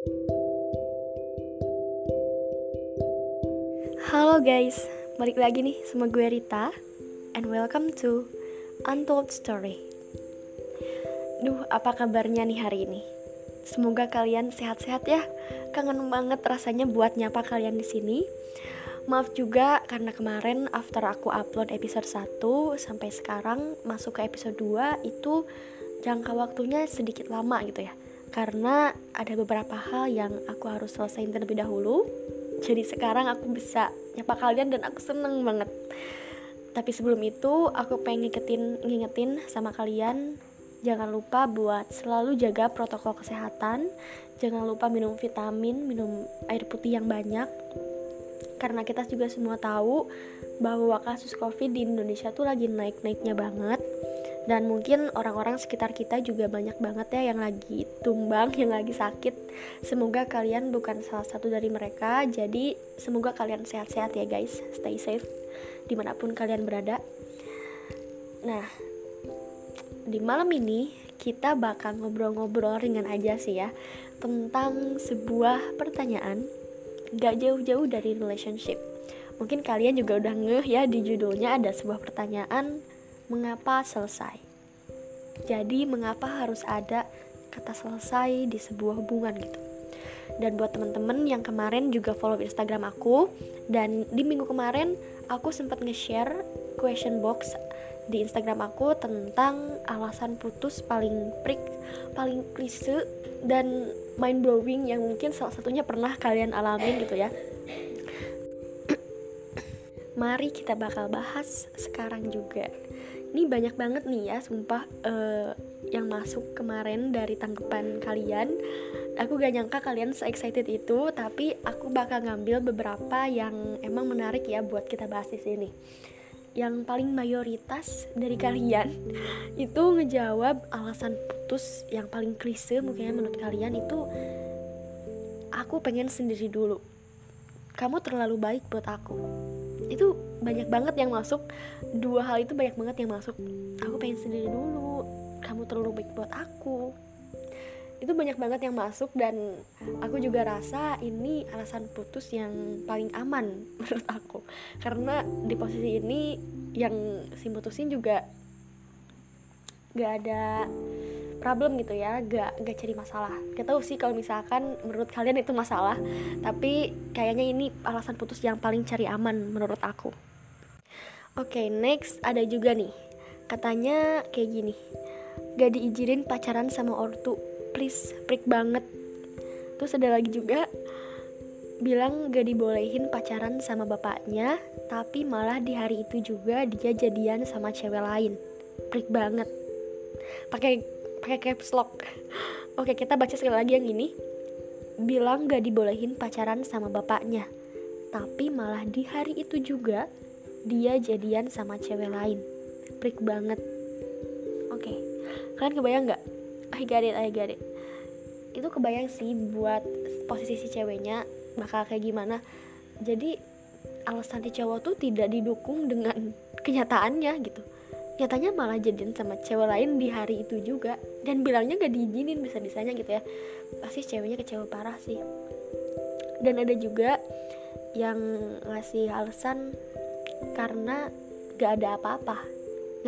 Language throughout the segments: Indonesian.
Halo guys, balik lagi nih sama gue Rita And welcome to Untold Story. Duh, apa kabarnya nih hari ini? Semoga kalian sehat-sehat ya. Kangen banget rasanya buat nyapa kalian di sini. Maaf juga karena kemarin after aku upload episode 1 sampai sekarang masuk ke episode 2 itu jangka waktunya sedikit lama gitu ya karena ada beberapa hal yang aku harus selesaiin terlebih dahulu. Jadi sekarang aku bisa nyapa kalian dan aku seneng banget. Tapi sebelum itu aku pengen ngingetin, ngingetin sama kalian jangan lupa buat selalu jaga protokol kesehatan. Jangan lupa minum vitamin minum air putih yang banyak. Karena kita juga semua tahu bahwa kasus covid di Indonesia tuh lagi naik-naiknya banget dan mungkin orang-orang sekitar kita juga banyak banget ya yang lagi tumbang, yang lagi sakit. Semoga kalian bukan salah satu dari mereka. Jadi semoga kalian sehat-sehat ya guys, stay safe di mana pun kalian berada. Nah, di malam ini kita bakal ngobrol-ngobrol ringan aja sih ya tentang sebuah pertanyaan gak jauh-jauh dari relationship. Mungkin kalian juga udah ngeh ya di judulnya ada sebuah pertanyaan mengapa selesai. Jadi mengapa harus ada kata selesai di sebuah hubungan gitu. Dan buat temen-temen yang kemarin juga follow Instagram aku dan di minggu kemarin aku sempat nge-share question box di Instagram aku tentang alasan putus paling prik, paling klise dan mind blowing yang mungkin salah satunya pernah kalian alamin gitu ya. Mari kita bakal bahas sekarang juga ini banyak banget nih ya sumpah uh, yang masuk kemarin dari tanggapan kalian. Aku gak nyangka kalian se excited itu tapi aku bakal ngambil beberapa yang emang menarik ya buat kita bahas di sini. Yang paling mayoritas dari kalian itu ngejawab alasan putus yang paling klise mungkin menurut kalian itu aku pengen sendiri dulu. Kamu terlalu baik buat aku itu banyak banget yang masuk. Dua hal itu banyak banget yang masuk. Aku pengen sendiri dulu. Kamu terlalu baik buat aku. Itu banyak banget yang masuk dan aku juga rasa ini alasan putus yang paling aman menurut aku. Karena di posisi ini yang si putusin juga gak ada problem gitu ya gak gak cari masalah. Gak tahu sih kalau misalkan menurut kalian itu masalah tapi kayaknya ini alasan putus yang paling cari aman menurut aku. Oke okay, next ada juga nih. Katanya kayak gini gak diizinin pacaran sama ortu please break banget. Terus ada lagi juga bilang gak dibolehin pacaran sama bapaknya tapi malah di hari itu juga dia jadian sama cewek lain. Break banget. Pakai pakai caps lock. Oke kita baca sekali lagi yang ini. Bilang gak dibolehin pacaran sama bapaknya. Tapi malah di hari itu juga dia jadian sama cewek lain. Break banget. Oke kalian kebayang nggak I got it I got it. Itu kebayang sih buat posisi si ceweknya bakal kayak gimana. Jadi alasan si cowok tuh tidak didukung dengan kenyataannya gitu nyatanya malah jadian sama cewek lain di hari itu juga. Dan bilangnya gak diizinin bisa-bisanya gitu ya. Pasti ceweknya kecewa parah sih. Dan ada juga yang ngasih alasan karena gak ada apa-apa.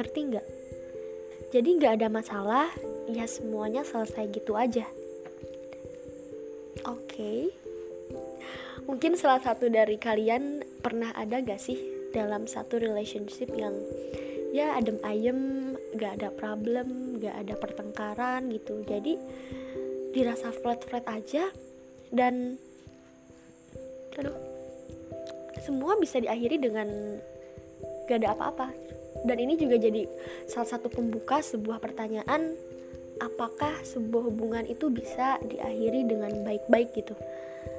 Ngerti nggak? Jadi gak ada masalah ya semuanya selesai gitu aja. Oke. Okay. mungkin salah satu dari kalian pernah ada gak sih dalam satu relationship yang ya adem ayem gak ada problem gak ada pertengkaran gitu. Jadi dirasa flat flat aja dan aduh semua bisa diakhiri dengan gak ada apa-apa. Dan ini juga jadi salah satu pembuka sebuah pertanyaan apakah sebuah hubungan itu bisa diakhiri dengan baik-baik gitu?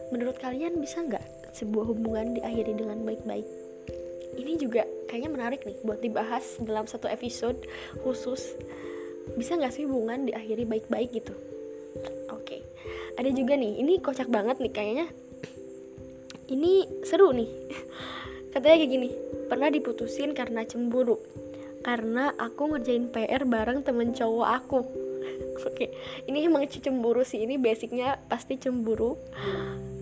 Menurut kalian bisa nggak sebuah hubungan diakhiri dengan baik-baik ini juga kayaknya menarik nih buat dibahas dalam satu episode khusus bisa nggak sih hubungan diakhiri baik-baik gitu oke okay. ada juga nih ini kocak banget nih kayaknya ini seru nih katanya kayak gini pernah diputusin karena cemburu karena aku ngerjain PR bareng temen cowok aku Oke, ini emang cemburu sih. Ini basicnya pasti cemburu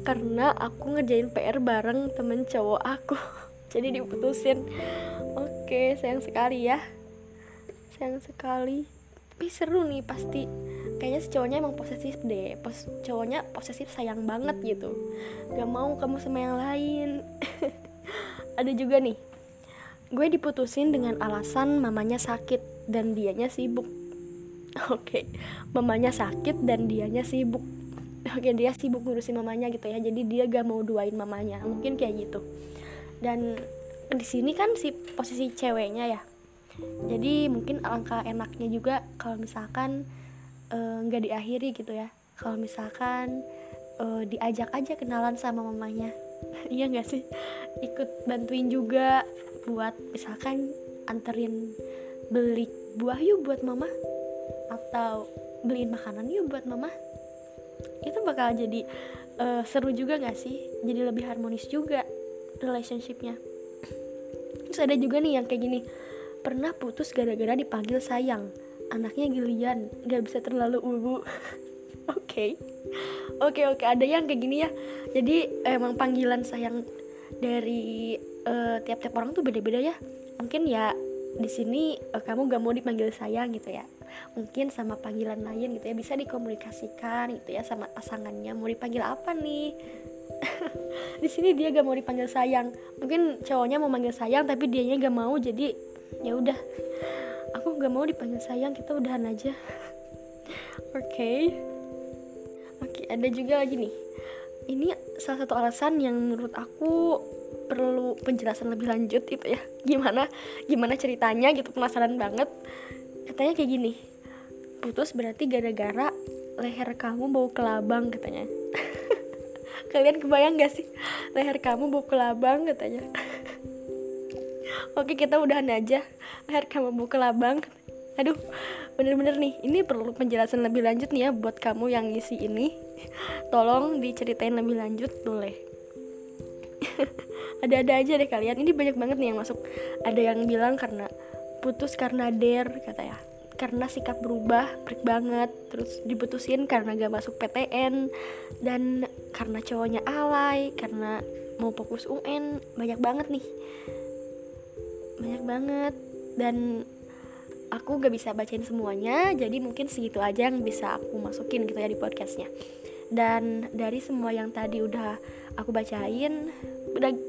karena aku ngerjain PR bareng temen cowok aku. Jadi diputusin. Oke, sayang sekali ya. Sayang sekali. Tapi seru nih pasti. Kayaknya si cowoknya emang posesif deh. Pos cowoknya posesif sayang banget gitu. Gak mau kamu sama yang lain. Ada juga nih. Gue diputusin dengan alasan mamanya sakit dan dianya sibuk Oke, mamanya sakit dan dianya sibuk. Oke, dia sibuk ngurusin mamanya gitu ya. Jadi dia gak mau duain mamanya. Mungkin kayak gitu. Dan di sini kan si posisi ceweknya ya. Jadi mungkin angka enaknya juga kalau misalkan eh, nggak uh, diakhiri gitu ya. Kalau misalkan uh, diajak aja kenalan sama mamanya. iya nggak sih? Ikut bantuin juga buat misalkan anterin beli buah yuk buat mama atau beliin makanan yuk buat mama itu bakal jadi uh, seru juga gak sih jadi lebih harmonis juga relationshipnya. Terus ada juga nih yang kayak gini pernah putus gara-gara dipanggil sayang anaknya gilian gak bisa terlalu ubu oke. Oke oke ada yang kayak gini ya. Jadi emang panggilan sayang dari uh, tiap-tiap orang tuh beda-beda ya. Mungkin ya di sini uh, kamu gak mau dipanggil sayang gitu ya. Mungkin sama panggilan lain gitu ya bisa dikomunikasikan gitu ya sama pasangannya. Mau dipanggil apa nih di sini dia gak mau dipanggil sayang. Mungkin cowoknya mau manggil sayang tapi dianya gak mau jadi ya udah. Aku gak mau dipanggil sayang kita udahan aja. Oke. Okay. oke okay, ada juga lagi nih. Ini salah satu alasan yang menurut aku perlu penjelasan lebih lanjut itu ya. Gimana gimana ceritanya gitu penasaran banget. Katanya kayak gini putus berarti gara-gara leher kamu bau kelabang katanya kalian kebayang gak sih? Leher kamu bau kelabang katanya. Oke kita udahan aja. Leher kamu bau kelabang aduh bener-bener nih. Ini perlu penjelasan lebih lanjut nih ya buat kamu yang ngisi ini. Tolong diceritain lebih lanjut boleh. Ada-ada aja deh kalian. Ini banyak banget nih yang masuk. Ada yang bilang karena putus karena der kata ya karena sikap berubah break banget. Terus diputusin karena gak masuk PTN dan karena cowoknya alay karena mau fokus UN banyak banget nih. Banyak banget. Dan aku gak bisa bacain semuanya jadi mungkin segitu aja yang bisa aku masukin gitu ya di podcastnya. Dan dari semua yang tadi udah aku bacain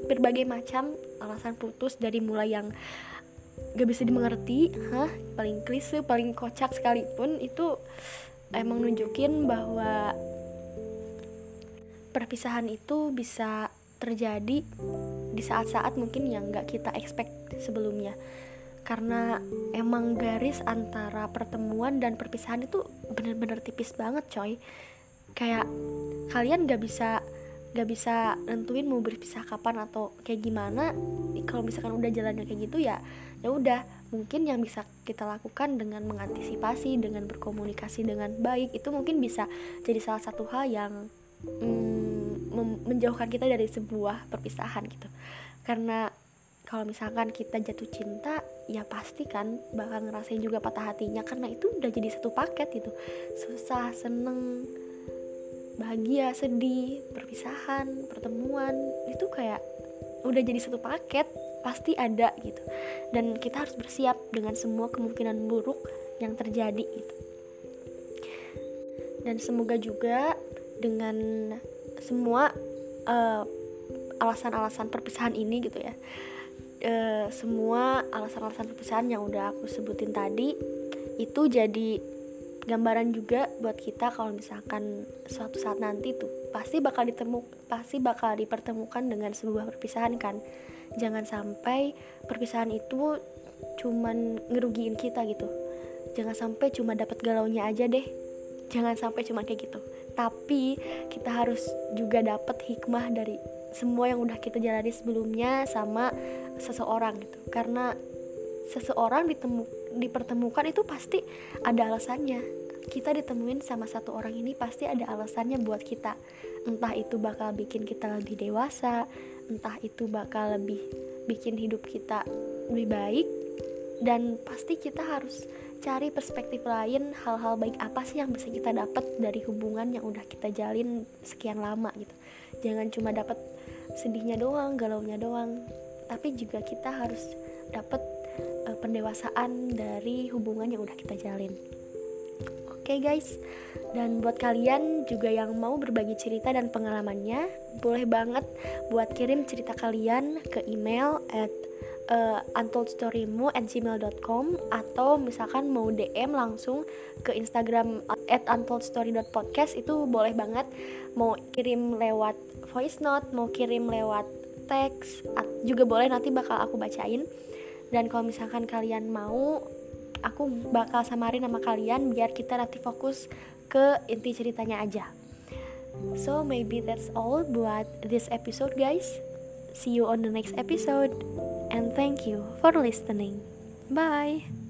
berbagai macam alasan putus dari mulai yang gak bisa dimengerti, hah, paling klise, paling kocak sekalipun itu emang nunjukin bahwa perpisahan itu bisa terjadi di saat-saat mungkin yang gak kita expect sebelumnya. Karena emang garis antara pertemuan dan perpisahan itu bener-bener tipis banget coy. Kayak kalian gak bisa gak bisa nentuin mau berpisah kapan atau kayak gimana. Kalau misalkan udah jalannya kayak gitu ya ya udah. Mungkin yang bisa kita lakukan dengan mengantisipasi dengan berkomunikasi dengan baik itu mungkin bisa jadi salah satu hal yang mm, menjauhkan kita dari sebuah perpisahan gitu. Karena kalau misalkan kita jatuh cinta ya pasti kan bakal ngerasain juga patah hatinya. Karena itu udah jadi satu paket gitu. Susah seneng bahagia sedih perpisahan pertemuan itu kayak udah jadi satu paket pasti ada gitu. Dan kita harus bersiap dengan semua kemungkinan buruk yang terjadi gitu. Dan semoga juga dengan semua uh, alasan-alasan perpisahan ini gitu ya uh, semua alasan-alasan perpisahan yang udah aku sebutin tadi itu jadi gambaran juga buat kita kalau misalkan suatu saat nanti tuh pasti bakal ditemu pasti bakal dipertemukan dengan sebuah perpisahan kan. Jangan sampai perpisahan itu cuman ngerugiin kita gitu. Jangan sampai cuma dapat galaunya aja deh. Jangan sampai cuma kayak gitu. Tapi kita harus juga dapat hikmah dari semua yang udah kita jalani sebelumnya sama seseorang gitu. Karena seseorang ditemu dipertemukan itu pasti ada alasannya. Kita ditemuin sama satu orang ini pasti ada alasannya buat kita. Entah itu bakal bikin kita lebih dewasa entah itu bakal lebih bikin hidup kita lebih baik dan pasti kita harus cari perspektif lain hal-hal baik apa sih yang bisa kita dapat dari hubungan yang udah kita jalin sekian lama gitu. Jangan cuma dapat sedihnya doang galaunya doang tapi juga kita harus dapat uh, pendewasaan dari hubungan yang udah kita jalin. Oke okay guys, dan buat kalian juga yang mau berbagi cerita dan pengalamannya, boleh banget buat kirim cerita kalian ke email at uh, untoldstorymu atau misalkan mau DM langsung ke Instagram at untoldstory.podcast itu boleh banget. Mau kirim lewat voice note, mau kirim lewat teks juga boleh. Nanti bakal aku bacain dan kalau misalkan kalian mau aku bakal samarin nama kalian biar kita nanti fokus ke inti ceritanya aja. So maybe that's all buat this episode guys. See you on the next episode and thank you for listening. Bye.